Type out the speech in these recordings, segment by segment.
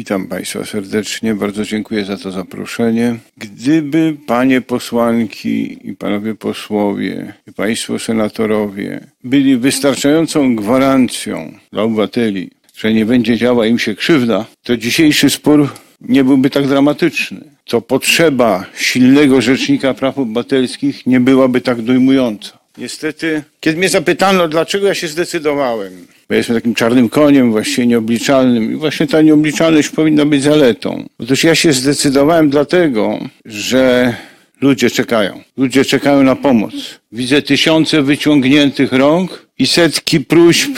Witam Państwa serdecznie, bardzo dziękuję za to zaproszenie. Gdyby Panie posłanki i Panowie posłowie i Państwo senatorowie byli wystarczającą gwarancją dla obywateli, że nie będzie działa im się krzywda, to dzisiejszy spór nie byłby tak dramatyczny. To potrzeba silnego rzecznika praw obywatelskich nie byłaby tak dojmująca. Niestety, kiedy mnie zapytano, dlaczego ja się zdecydowałem, bo jestem takim czarnym koniem, właściwie nieobliczalnym i właśnie ta nieobliczalność powinna być zaletą. Otóż ja się zdecydowałem dlatego, że ludzie czekają. Ludzie czekają na pomoc. Widzę tysiące wyciągniętych rąk i setki próśb,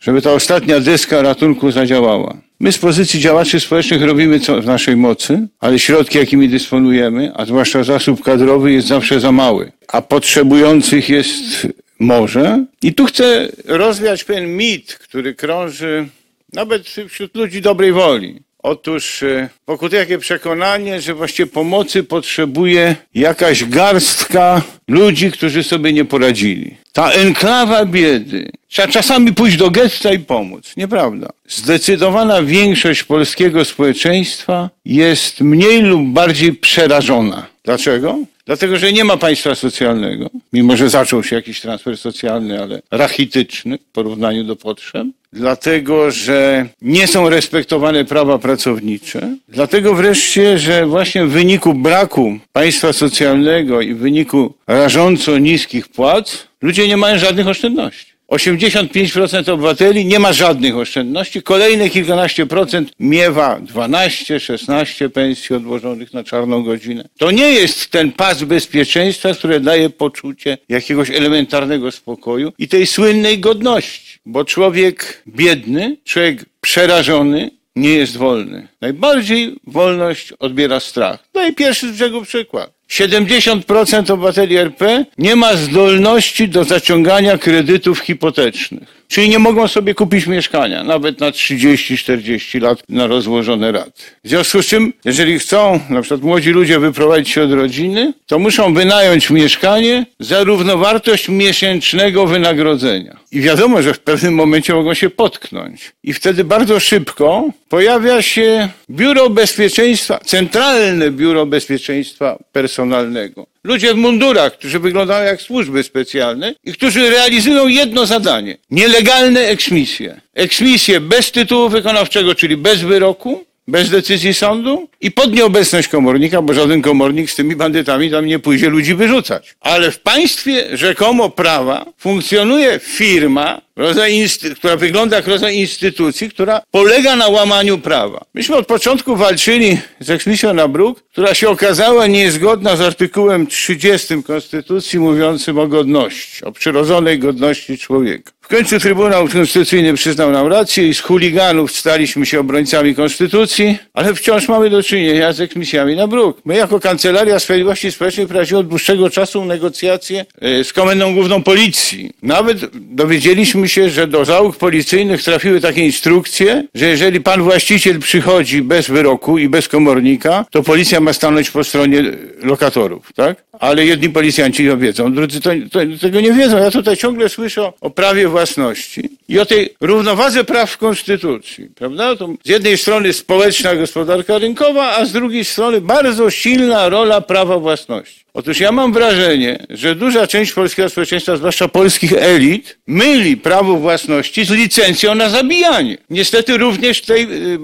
żeby ta ostatnia deska ratunku zadziałała. My z pozycji działaczy społecznych robimy co w naszej mocy, ale środki, jakimi dysponujemy, a zwłaszcza zasób kadrowy jest zawsze za mały, a potrzebujących jest może. I tu chcę rozwiać pewien mit, który krąży nawet wśród ludzi dobrej woli. Otóż e, wokół takie przekonanie, że właściwie pomocy potrzebuje jakaś garstka ludzi, którzy sobie nie poradzili. Ta enklawa biedy. Trzeba czasami pójść do getta i pomóc. Nieprawda. Zdecydowana większość polskiego społeczeństwa jest mniej lub bardziej przerażona. Dlaczego? Dlatego, że nie ma państwa socjalnego, mimo że zaczął się jakiś transfer socjalny, ale rachityczny w porównaniu do potrzeb. Dlatego, że nie są respektowane prawa pracownicze. Dlatego wreszcie, że właśnie w wyniku braku państwa socjalnego i w wyniku rażąco niskich płac, ludzie nie mają żadnych oszczędności. 85% obywateli nie ma żadnych oszczędności. Kolejne kilkanaście procent miewa 12, 16 pensji odłożonych na czarną godzinę. To nie jest ten pas bezpieczeństwa, które daje poczucie jakiegoś elementarnego spokoju i tej słynnej godności. Bo człowiek biedny, człowiek przerażony, nie jest wolny. Najbardziej wolność odbiera strach. Daję pierwszy z brzegu przykład. 70% obywateli RP nie ma zdolności do zaciągania kredytów hipotecznych. Czyli nie mogą sobie kupić mieszkania, nawet na 30-40 lat na rozłożone raty. W związku z czym, jeżeli chcą, na przykład młodzi ludzie wyprowadzić się od rodziny, to muszą wynająć mieszkanie za równowartość miesięcznego wynagrodzenia. I wiadomo, że w pewnym momencie mogą się potknąć. I wtedy bardzo szybko pojawia się Biuro Bezpieczeństwa, Centralne Biuro Bezpieczeństwa Personalnego. Ludzie w mundurach, którzy wyglądają jak służby specjalne i którzy realizują jedno zadanie. Nielegalne eksmisje. Eksmisje bez tytułu wykonawczego, czyli bez wyroku, bez decyzji sądu i pod nieobecność komornika, bo żaden komornik z tymi bandytami tam nie pójdzie ludzi wyrzucać. Ale w państwie rzekomo prawa funkcjonuje firma, rodzaj która wygląda jak rodzaj instytucji, która polega na łamaniu prawa. Myśmy od początku walczyli z eksmisją na bruk, która się okazała niezgodna z artykułem 30 Konstytucji mówiącym o godności, o przyrodzonej godności człowieka. W końcu Trybunał Konstytucyjny przyznał nam rację i z chuliganów staliśmy się obrońcami Konstytucji, ale wciąż mamy do czynienia z eksmisjami na bruk. My jako Kancelaria Sprawiedliwości Społecznej prowadzimy od dłuższego czasu negocjacje e, z Komendą Główną Policji. Nawet dowiedzieliśmy się, że do załóg policyjnych trafiły takie instrukcje, że jeżeli pan właściciel przychodzi bez wyroku i bez komornika, to policja ma stanąć po stronie lokatorów, tak? Ale jedni policjanci to wiedzą, drudzy to, to, tego nie wiedzą. Ja tutaj ciągle słyszę o prawie własności i o tej równowadze praw w Konstytucji, prawda? To z jednej strony społeczna gospodarka rynkowa, a z drugiej strony bardzo silna rola prawa własności. Otóż ja mam wrażenie, że duża część polskiego społeczeństwa, zwłaszcza polskich elit, myli prawo własności z licencją na zabijanie. Niestety również tej, y,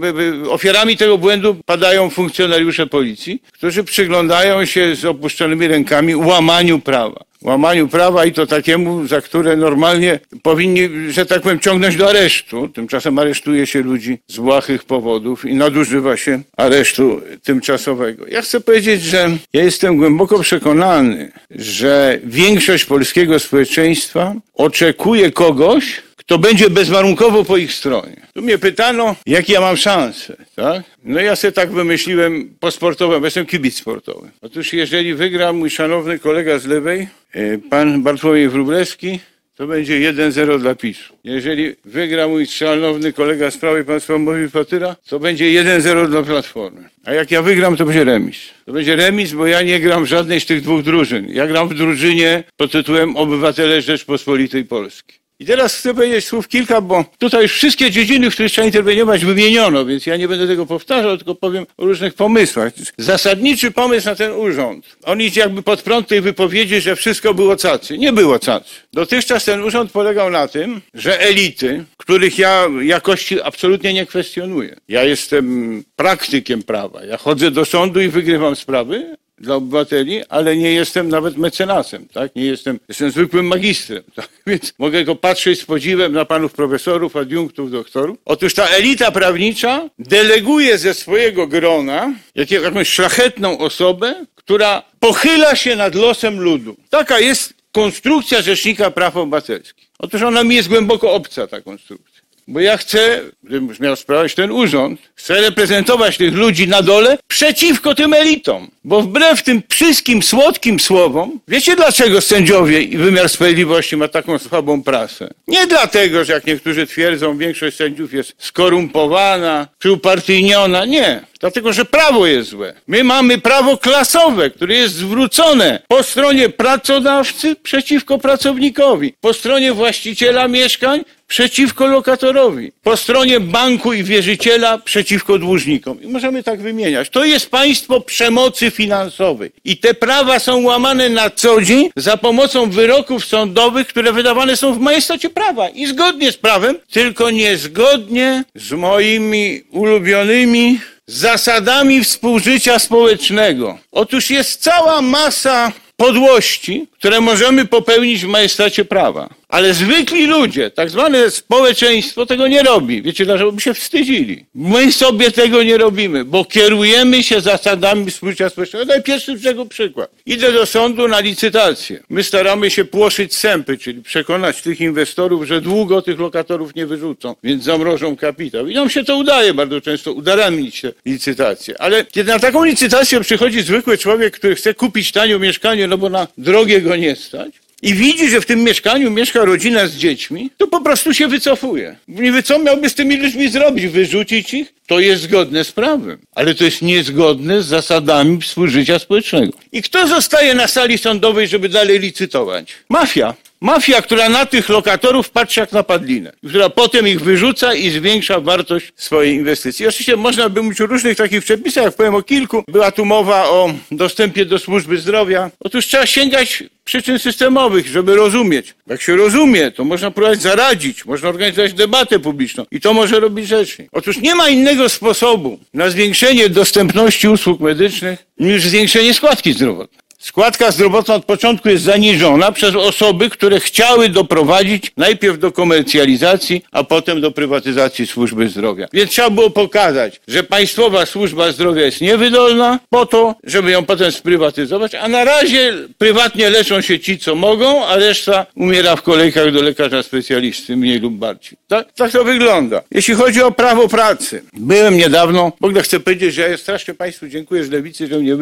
y, ofiarami tego błędu padają funkcjonariusze policji, którzy przyglądają się z opuszczonymi rękami łamaniu prawa łamaniu prawa i to takiemu, za które normalnie powinni, że tak powiem, ciągnąć do aresztu. Tymczasem aresztuje się ludzi z błahych powodów i nadużywa się aresztu tymczasowego. Ja chcę powiedzieć, że ja jestem głęboko przekonany, że większość polskiego społeczeństwa oczekuje kogoś, kto będzie bezwarunkowo po ich stronie. Tu mnie pytano, jakie ja mam szanse, tak? No ja sobie tak wymyśliłem po sportowym, jestem kibic sportowy. Otóż jeżeli wygra mój szanowny kolega z lewej, e, pan Bartłomiej Wróblewski, to będzie 1-0 dla PiSu. Jeżeli wygra mój szanowny kolega z prawej, pan Sławomir Patyra, to będzie 1-0 dla Platformy. A jak ja wygram, to będzie remis. To będzie remis, bo ja nie gram w żadnej z tych dwóch drużyn. Ja gram w drużynie pod tytułem Obywatele Rzeczpospolitej Polskiej. I teraz chcę powiedzieć słów kilka, bo tutaj wszystkie dziedziny, w których trzeba interweniować, wymieniono, więc ja nie będę tego powtarzał, tylko powiem o różnych pomysłach. Zasadniczy pomysł na ten urząd. On idzie jakby pod prąd tej wypowiedzi, że wszystko było cacy. Nie było cacy. Dotychczas ten urząd polegał na tym, że elity, których ja jakości absolutnie nie kwestionuję. Ja jestem praktykiem prawa. Ja chodzę do sądu i wygrywam sprawy, dla obywateli, ale nie jestem nawet mecenasem, tak? Nie jestem, jestem zwykłym magistrem, tak? Więc mogę go patrzeć z podziwem na panów profesorów, adiunktów, doktorów. Otóż ta elita prawnicza deleguje ze swojego grona jakąś szlachetną osobę, która pochyla się nad losem ludu. Taka jest konstrukcja Rzecznika Praw Obywatelskich. Otóż ona mi jest głęboko obca, ta konstrukcja. Bo ja chcę, gdybym miał sprawować ten urząd, chcę reprezentować tych ludzi na dole przeciwko tym elitom. Bo wbrew tym wszystkim słodkim słowom, wiecie dlaczego sędziowie i wymiar sprawiedliwości ma taką słabą prasę? Nie dlatego, że jak niektórzy twierdzą, większość sędziów jest skorumpowana, przyupartyjniona. Nie. Dlatego, że prawo jest złe. My mamy prawo klasowe, które jest zwrócone po stronie pracodawcy przeciwko pracownikowi, po stronie właściciela mieszkań przeciwko lokatorowi, po stronie banku i wierzyciela przeciwko dłużnikom. I możemy tak wymieniać. To jest państwo przemocy finansowej. I te prawa są łamane na co dzień za pomocą wyroków sądowych, które wydawane są w majestacie prawa i zgodnie z prawem, tylko niezgodnie z moimi ulubionymi zasadami współżycia społecznego. Otóż jest cała masa podłości, które możemy popełnić w majestacie prawa. Ale zwykli ludzie, tak zwane społeczeństwo tego nie robi. Wiecie dlaczego? By się wstydzili. My sobie tego nie robimy, bo kierujemy się zasadami współżycia społecznego. Daj pierwszy czego przykład. Idę do sądu na licytację. My staramy się płoszyć sępy, czyli przekonać tych inwestorów, że długo tych lokatorów nie wyrzucą, więc zamrożą kapitał. I nam się to udaje bardzo często udaramić te licytacje. Ale kiedy na taką licytację przychodzi zwykły człowiek, który chce kupić tanio mieszkanie, no bo na drogie go nie stać, i widzi, że w tym mieszkaniu mieszka rodzina z dziećmi, to po prostu się wycofuje. Niby co miałby z tymi ludźmi zrobić? Wyrzucić ich? To jest zgodne z prawem, ale to jest niezgodne z zasadami współżycia społecznego. I kto zostaje na sali sądowej, żeby dalej licytować? Mafia. Mafia, która na tych lokatorów patrzy jak na padlinę, która potem ich wyrzuca i zwiększa wartość swojej inwestycji. Oczywiście można by mówić o różnych takich przepisach, powiem o kilku. Była tu mowa o dostępie do służby zdrowia. Otóż trzeba sięgać przyczyn systemowych, żeby rozumieć. Jak się rozumie, to można próbować zaradzić, można organizować debatę publiczną i to może robić rzecznik. Otóż nie ma innego sposobu na zwiększenie dostępności usług medycznych niż zwiększenie składki zdrowotnej. Składka zdrowotna od początku jest zaniżona przez osoby, które chciały doprowadzić najpierw do komercjalizacji, a potem do prywatyzacji służby zdrowia. Więc trzeba było pokazać, że państwowa służba zdrowia jest niewydolna po to, żeby ją potem sprywatyzować, a na razie prywatnie leczą się ci, co mogą, a reszta umiera w kolejkach do lekarza specjalisty, mniej lub bardziej. Tak, tak to wygląda. Jeśli chodzi o prawo pracy, byłem niedawno, w ogóle chcę powiedzieć, że ja strasznie Państwu dziękuję z lewicy, że mnie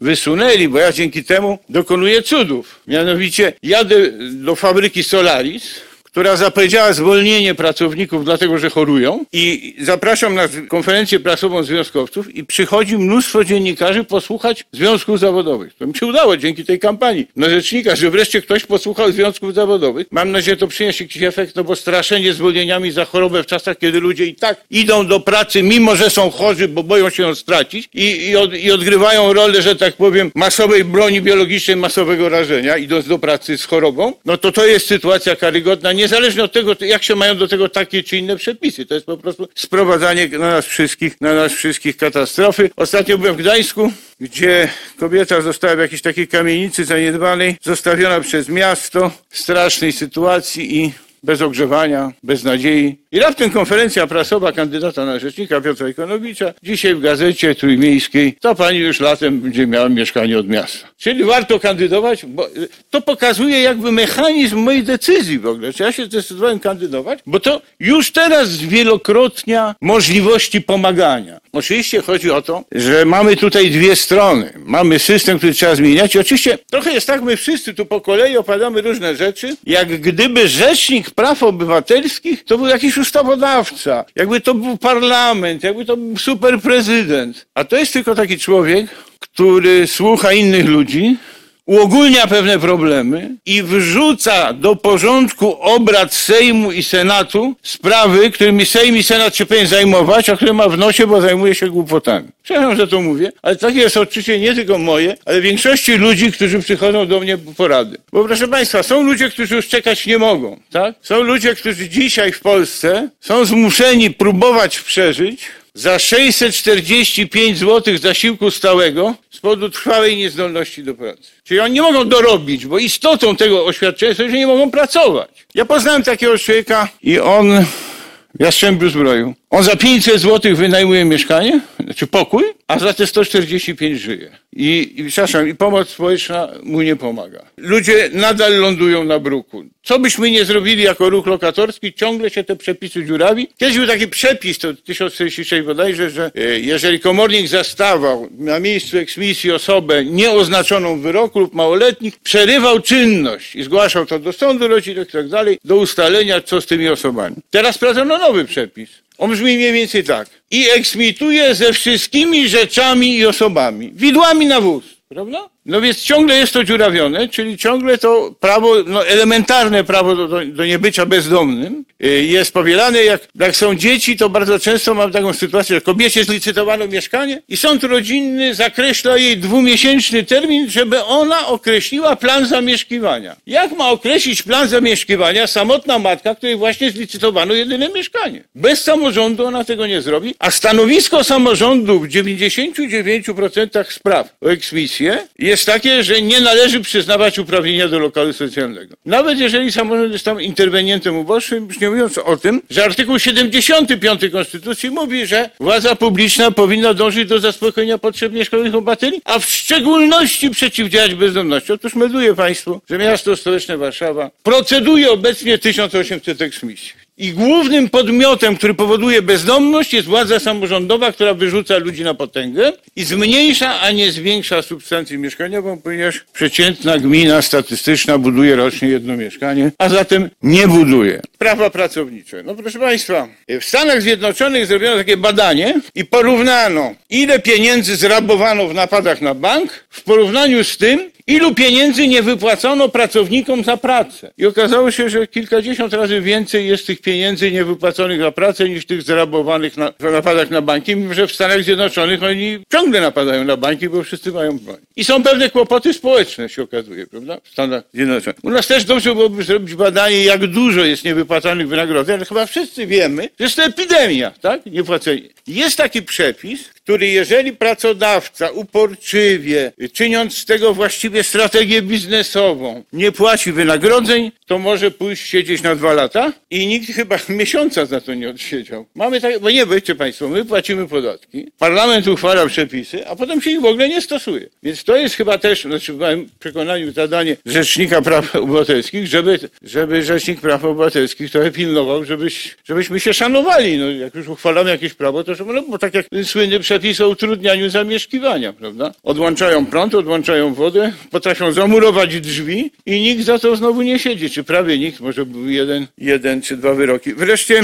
wysunęli, bo ja dzięki temu dokonuje cudów. Mianowicie jadę do fabryki Solaris, która zapowiedziała zwolnienie pracowników dlatego, że chorują i zapraszam na konferencję prasową związkowców i przychodzi mnóstwo dziennikarzy posłuchać związków zawodowych. To mi się udało dzięki tej kampanii na rzecznika, że wreszcie ktoś posłuchał związków zawodowych. Mam nadzieję, że to przyniesie jakiś efekt, no bo straszenie zwolnieniami za chorobę w czasach, kiedy ludzie i tak idą do pracy, mimo że są chorzy, bo boją się ją stracić i, i, od, i odgrywają rolę, że tak powiem, masowej broni biologicznej, masowego rażenia, idąc do pracy z chorobą, no to to jest sytuacja karygodna. Nie niezależnie od tego, jak się mają do tego takie czy inne przepisy. To jest po prostu sprowadzanie na nas wszystkich, na nas wszystkich katastrofy. Ostatnio byłem w Gdańsku, gdzie kobieta została w jakiejś takiej kamienicy zaniedbanej, zostawiona przez miasto w strasznej sytuacji i bez ogrzewania, bez nadziei. I raptem konferencja prasowa kandydata na rzecznika Piotra Ikonowicza, dzisiaj w gazecie trójmiejskiej, ta pani już latem będzie miała mieszkanie od miasta. Czyli warto kandydować, bo to pokazuje jakby mechanizm mojej decyzji w ogóle. Czy ja się zdecydowałem kandydować? Bo to już teraz zwielokrotnia możliwości pomagania. Oczywiście chodzi o to, że mamy tutaj dwie strony. Mamy system, który trzeba zmieniać i oczywiście trochę jest tak, my wszyscy tu po kolei opadamy różne rzeczy, jak gdyby rzecznik praw obywatelskich to był jakiś ustawodawca, jakby to był parlament, jakby to był super prezydent. A to jest tylko taki człowiek, który słucha innych ludzi, uogólnia pewne problemy i wrzuca do porządku obrad Sejmu i Senatu sprawy, którymi Sejm i Senat się powinien zajmować, a które ma w nosie, bo zajmuje się głupotami. Przepraszam, że to mówię, ale takie jest odczucie nie tylko moje, ale większości ludzi, którzy przychodzą do mnie po porady. Bo proszę Państwa, są ludzie, którzy już czekać nie mogą, tak? Są ludzie, którzy dzisiaj w Polsce są zmuszeni próbować przeżyć, za 645 zł zasiłku stałego z powodu trwałej niezdolności do pracy. Czyli oni nie mogą dorobić, bo istotą tego oświadczenia jest, że nie mogą pracować. Ja poznałem takiego człowieka i on w Jastrzębiu Zbroju. On za 500 zł wynajmuje mieszkanie, znaczy pokój, a za te 145 żyje. I, i przepraszam, i pomoc społeczna mu nie pomaga. Ludzie nadal lądują na bruku. Co byśmy nie zrobili jako ruch lokatorski, ciągle się te przepisy dziurawi. Kiedyś był taki przepis, to 1046 bodajże, że e, jeżeli komornik zastawał na miejscu eksmisji osobę nieoznaczoną w wyroku lub małoletnich, przerywał czynność i zgłaszał to do sądu rodzinnego i tak dalej, do ustalenia, co z tymi osobami. Teraz wprowadzono nowy przepis. On brzmi mniej więcej tak. I eksmituje ze wszystkimi rzeczami i osobami. Widłami na wóz. Prawda? No więc ciągle jest to dziurawione, czyli ciągle to prawo, no elementarne prawo do, do, do niebycia bezdomnym y, jest powielane. Jak, jak są dzieci, to bardzo często mam taką sytuację, że kobiecie zlicytowano mieszkanie i sąd rodzinny zakreśla jej dwumiesięczny termin, żeby ona określiła plan zamieszkiwania. Jak ma określić plan zamieszkiwania samotna matka, której właśnie zlicytowano jedyne mieszkanie? Bez samorządu ona tego nie zrobi, a stanowisko samorządu w 99% spraw o eksmisję jest jest takie, że nie należy przyznawać uprawnienia do lokalu socjalnego. Nawet jeżeli samorząd jest tam interwenientem ubocznym, już nie mówiąc o tym, że artykuł 75 Konstytucji mówi, że władza publiczna powinna dążyć do zaspokojenia potrzeb mieszkaniowych obywateli, a w szczególności przeciwdziałać bezdomności. Otóż melduję Państwu, że miasto stołeczne Warszawa proceduje obecnie 1800 eksmisji. I głównym podmiotem, który powoduje bezdomność jest władza samorządowa, która wyrzuca ludzi na potęgę i zmniejsza, a nie zwiększa substancję mieszkaniową, ponieważ przeciętna gmina statystyczna buduje rocznie jedno mieszkanie, a zatem nie buduje. Prawa pracownicze. No proszę Państwa, w Stanach Zjednoczonych zrobiono takie badanie i porównano, ile pieniędzy zrabowano w napadach na bank w porównaniu z tym, Ilu pieniędzy nie wypłacono pracownikom za pracę? I okazało się, że kilkadziesiąt razy więcej jest tych pieniędzy niewypłaconych za pracę niż tych zrabowanych na napadach na banki, mimo że w Stanach Zjednoczonych oni ciągle napadają na banki, bo wszyscy mają broń. I są pewne kłopoty społeczne, się okazuje, prawda? W Stanach Zjednoczonych. U nas też dobrze byłoby zrobić badanie, jak dużo jest niewypłacanych wynagrodzeń, ale chyba wszyscy wiemy, że jest to epidemia, tak? Niepłacenie. Jest taki przepis, który jeżeli pracodawca uporczywie, czyniąc z tego właściwie strategię biznesową, nie płaci wynagrodzeń, to może pójść siedzieć na dwa lata i nikt chyba miesiąca za to nie odsiedział. Mamy tak, bo nie wiecie Państwo, my płacimy podatki, parlament uchwala przepisy, a potem się ich w ogóle nie stosuje. Więc to jest chyba też, znaczy w moim przekonaniu zadanie Rzecznika Praw Obywatelskich, żeby, żeby Rzecznik Praw Obywatelskich trochę pilnował, żebyś, żebyśmy się szanowali. No, jak już uchwalamy jakieś prawo, to żeby, no, bo tak jak słynny przepis o utrudnianiu zamieszkiwania, prawda? Odłączają prąd, odłączają wodę, potrafią zamurować drzwi i nikt za to znowu nie siedzi czy prawie nikt, może był jeden, jeden czy dwa wyroki. Wreszcie,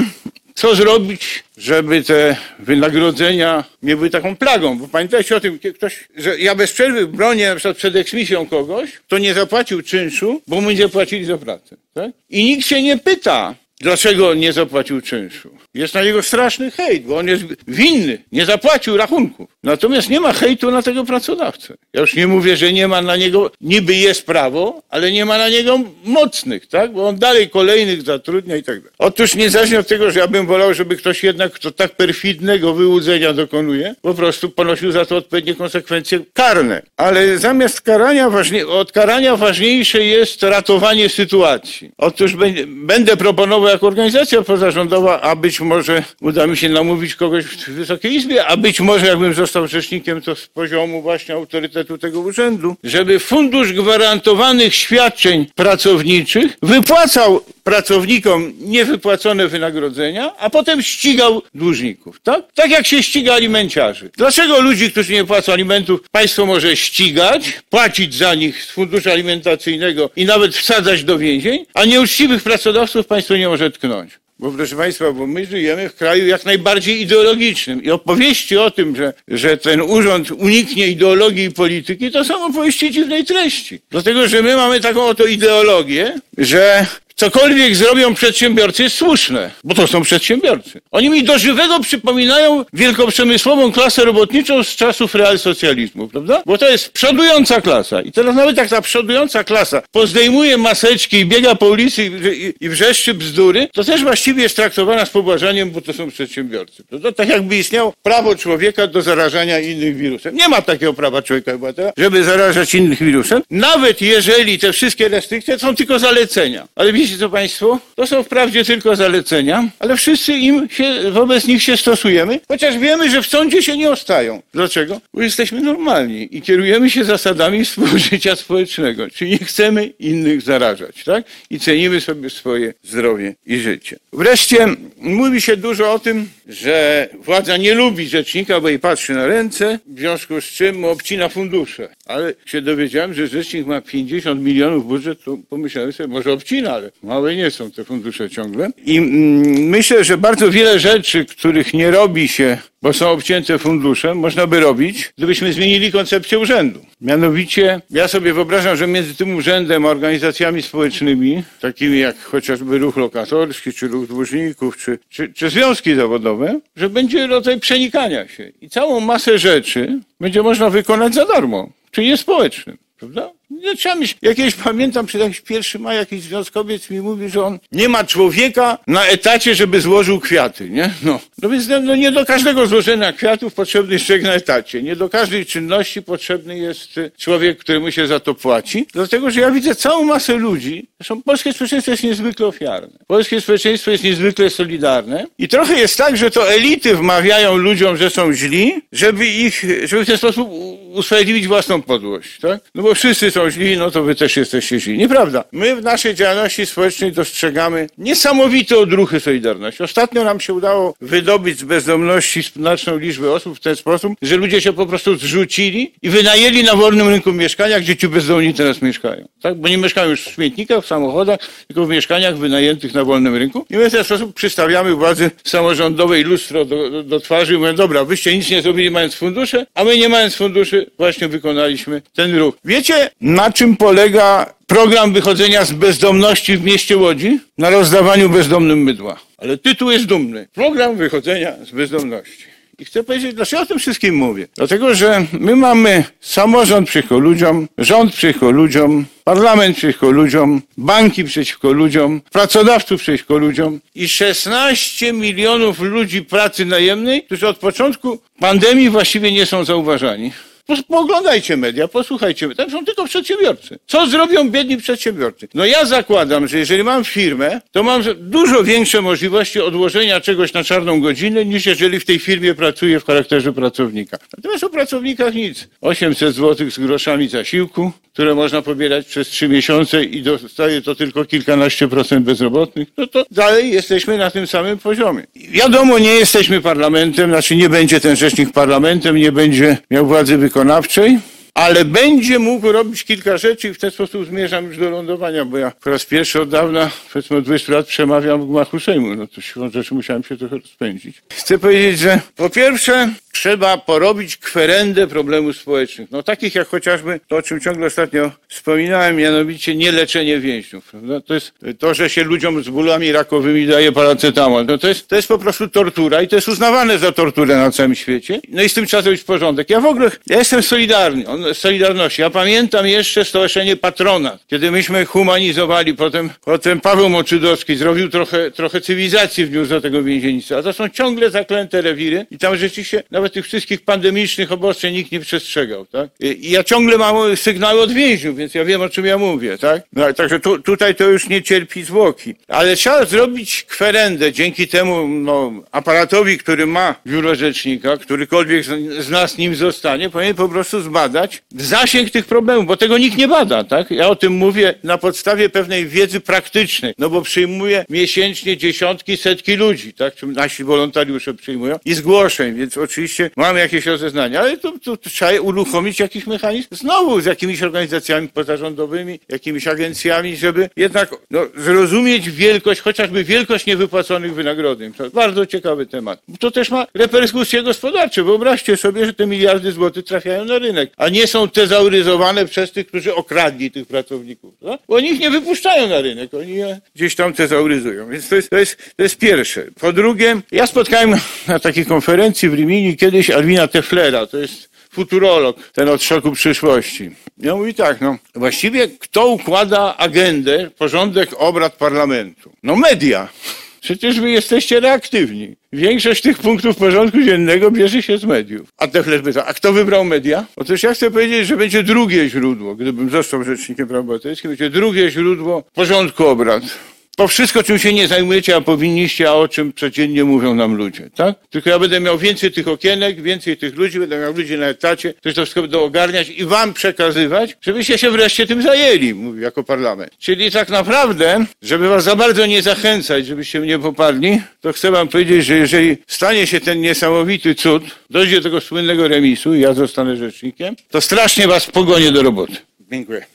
co zrobić, żeby te wynagrodzenia nie były taką plagą? Bo pamiętajcie o tym, ktoś, że ja bez przerwy bronię na przykład przed eksmisją kogoś, kto nie zapłacił czynszu, bo mu nie zapłacili za pracę. Tak? I nikt się nie pyta, Dlaczego on nie zapłacił czynszu? Jest na niego straszny hejt, bo on jest winny, nie zapłacił rachunków. Natomiast nie ma hejtu na tego pracodawcę. Ja już nie mówię, że nie ma na niego, niby jest prawo, ale nie ma na niego mocnych, tak? Bo on dalej kolejnych zatrudnia i tak dalej. Otóż niezależnie od tego, że ja bym wolał, żeby ktoś jednak, kto tak perfidnego wyłudzenia dokonuje, po prostu ponosił za to odpowiednie konsekwencje karne. Ale zamiast karania, od karania ważniejsze jest ratowanie sytuacji. Otóż będę proponował jako organizacja pozarządowa, a być może uda mi się namówić kogoś w Wysokiej Izbie, a być może jakbym został rzecznikiem, to z poziomu właśnie autorytetu tego urzędu, żeby Fundusz Gwarantowanych Świadczeń Pracowniczych wypłacał pracownikom niewypłacone wynagrodzenia, a potem ścigał dłużników, tak? Tak jak się ściga alimenciarzy. Dlaczego ludzi, którzy nie płacą alimentów, państwo może ścigać, płacić za nich z funduszu alimentacyjnego i nawet wsadzać do więzień, a nieuczciwych pracodawców państwo nie może tknąć? Bo proszę Państwa, bo my żyjemy w kraju jak najbardziej ideologicznym i opowieści o tym, że, że ten urząd uniknie ideologii i polityki, to są opowieści dziwnej treści. Dlatego, że my mamy taką oto ideologię, że cokolwiek zrobią przedsiębiorcy jest słuszne, bo to są przedsiębiorcy. Oni mi do żywego przypominają wielkoprzemysłową klasę robotniczą z czasów realsocjalizmu, prawda? Bo to jest przodująca klasa. I teraz nawet jak ta przodująca klasa pozdejmuje maseczki i biega po ulicy i, i, i wrzeszczy bzdury, to też właściwie jest traktowana z pobłażaniem, bo to są przedsiębiorcy. Prawda? Tak jakby istniało prawo człowieka do zarażania innych wirusem. Nie ma takiego prawa człowieka żeby zarażać innych wirusem. Nawet jeżeli te wszystkie restrykcje są tylko zalecenia. Ale widzicie co Państwo? To są wprawdzie tylko zalecenia, ale wszyscy im się, wobec nich się stosujemy, chociaż wiemy, że w sądzie się nie ostają. Dlaczego? Bo jesteśmy normalni i kierujemy się zasadami współżycia społecznego, czyli nie chcemy innych zarażać, tak? I cenimy sobie swoje zdrowie i życie. Wreszcie mówi się dużo o tym, że władza nie lubi rzecznika, bo jej patrzy na ręce, w związku z czym obcina fundusze. Ale się dowiedziałem, że rzecznik ma 50 milionów budżet, to pomyślałem sobie, może obcina, ale małe nie są te fundusze ciągle. I mm, myślę, że bardzo wiele rzeczy, których nie robi się, bo są obcięte funduszem, można by robić, gdybyśmy zmienili koncepcję urzędu. Mianowicie, ja sobie wyobrażam, że między tym urzędem a organizacjami społecznymi, takimi jak chociażby ruch lokatorski, czy ruch dłużników, czy, czy, czy związki zawodowe, że będzie rodzaj przenikania się. I całą masę rzeczy będzie można wykonać za darmo, czyli niespołecznym. Prawda? Nie trzeba mieć, jakieś pamiętam, przed jakiś pierwszy maj jakiś związkowiec mi mówi, że on nie ma człowieka na etacie, żeby złożył kwiaty, nie? No, no więc no, nie do każdego złożenia kwiatów potrzebny jest człowiek na etacie. Nie do każdej czynności potrzebny jest człowiek, któremu się za to płaci. Dlatego, że ja widzę całą masę ludzi, zresztą polskie społeczeństwo jest niezwykle ofiarne. Polskie społeczeństwo jest niezwykle solidarne i trochę jest tak, że to elity wmawiają ludziom, że są źli, żeby ich, żeby w ten sposób usprawiedliwić własną podłość, tak? No bo wszyscy są źli, no to wy też jesteście źli. Nieprawda. My w naszej działalności społecznej dostrzegamy niesamowite odruchy Solidarności. Ostatnio nam się udało wydobyć z bezdomności znaczną liczbę osób w ten sposób, że ludzie się po prostu zrzucili i wynajęli na wolnym rynku mieszkania, gdzie ci bezdomni teraz mieszkają. Tak? Bo nie mieszkają już w śmietnikach, w samochodach, tylko w mieszkaniach wynajętych na wolnym rynku. I my w ten sposób przystawiamy władzy samorządowej lustro do, do, do twarzy i mówimy, dobra, wyście nic nie zrobili mając fundusze, a my nie mając funduszy właśnie wykonaliśmy ten ruch. Wiecie, na czym polega program wychodzenia z bezdomności w mieście Łodzi? Na rozdawaniu bezdomnym mydła. Ale tytuł jest dumny. Program wychodzenia z bezdomności. I chcę powiedzieć, dlaczego o tym wszystkim mówię. Dlatego, że my mamy samorząd przeciwko ludziom, rząd przeciwko ludziom, parlament przeciwko ludziom, banki przeciwko ludziom, pracodawców przeciwko ludziom i 16 milionów ludzi pracy najemnej, którzy od początku pandemii właściwie nie są zauważani. Pooglądajcie media, posłuchajcie. Tam są tylko przedsiębiorcy. Co zrobią biedni przedsiębiorcy? No ja zakładam, że jeżeli mam firmę, to mam dużo większe możliwości odłożenia czegoś na czarną godzinę, niż jeżeli w tej firmie pracuję w charakterze pracownika. Natomiast o pracownikach nic. 800 zł z groszami zasiłku, które można pobierać przez trzy miesiące i dostaje to tylko kilkanaście procent bezrobotnych, no to dalej jesteśmy na tym samym poziomie. Wiadomo, nie jesteśmy parlamentem, znaczy nie będzie ten rzecznik parlamentem, nie będzie miał władzy wykonawczej, ale będzie mógł robić kilka rzeczy i w ten sposób zmierzam już do lądowania, bo ja po raz pierwszy od dawna, powiedzmy od 20 lat przemawiam w gmachu Sejmu, no to siłą rzeczy musiałem się trochę rozpędzić. Chcę powiedzieć, że po pierwsze trzeba porobić kwerendę problemów społecznych, no takich jak chociażby to, o czym ciągle ostatnio wspominałem, mianowicie nieleczenie więźniów. Prawda? To jest to, że się ludziom z bólami rakowymi daje paracetamol. No to, jest, to jest po prostu tortura i to jest uznawane za torturę na całym świecie. No i z tym trzeba zrobić porządek. Ja w ogóle, ja jestem solidarny. On, Solidarności. Ja pamiętam jeszcze Stowarzyszenie Patrona, kiedy myśmy humanizowali, potem, potem Paweł Moczydowski zrobił trochę, trochę cywilizacji wniósł do tego więziennictwa. A to są ciągle zaklęte rewiry i tam rzeczywiście nawet tych wszystkich pandemicznych obostrzeń nikt nie przestrzegał. Tak? I ja ciągle mam sygnały od więźniów, więc ja wiem o czym ja mówię. Tak? No, także tu, tutaj to już nie cierpi zwłoki. Ale trzeba zrobić kwerendę dzięki temu no, aparatowi, który ma biuro rzecznika, którykolwiek z nas nim zostanie, powinien po prostu zbadać, zasięg tych problemów, bo tego nikt nie bada, tak? Ja o tym mówię na podstawie pewnej wiedzy praktycznej, no bo przyjmuję miesięcznie dziesiątki, setki ludzi, tak? Nasi wolontariusze przyjmują i zgłoszeń, więc oczywiście oczywiście jakieś rozeznania, ale to trzeba uruchomić jakiś mechanizm znowu z jakimiś organizacjami pozarządowymi, jakimiś agencjami, żeby jednak no, zrozumieć wielkość, chociażby wielkość niewypłaconych wynagrodzeń. To bardzo ciekawy temat. To też ma reperkusje gospodarcze. Wyobraźcie sobie, że te miliardy złotych trafiają na rynek, a nie są tezauryzowane przez tych, którzy okradli tych pracowników. No? Bo oni ich nie wypuszczają na rynek, oni je gdzieś tam tezauryzują. Więc to jest, to jest, to jest pierwsze. Po drugie, ja spotkałem na takiej konferencji w Rimini kiedyś Alwina Teflera, to jest futurolog, ten od szoku przyszłości. Ja mówi tak, no właściwie kto układa agendę, porządek obrad parlamentu? No media. Przecież wy jesteście reaktywni. Większość tych punktów porządku dziennego bierze się z mediów. A Defler pyta, a kto wybrał media? Otóż ja chcę powiedzieć, że będzie drugie źródło, gdybym został rzecznikiem praw obywatelskich, będzie drugie źródło porządku obrad. To wszystko, czym się nie zajmujecie, a powinniście, a o czym codziennie mówią nam ludzie, tak? Tylko ja będę miał więcej tych okienek, więcej tych ludzi, będę miał ludzi na etacie, którzy to wszystko będą ogarniać i wam przekazywać, żebyście się wreszcie tym zajęli, mówię, jako parlament. Czyli tak naprawdę, żeby was za bardzo nie zachęcać, żebyście mnie poparli, to chcę wam powiedzieć, że jeżeli stanie się ten niesamowity cud, dojdzie do tego słynnego remisu ja zostanę rzecznikiem, to strasznie was pogonię do roboty. Dziękuję.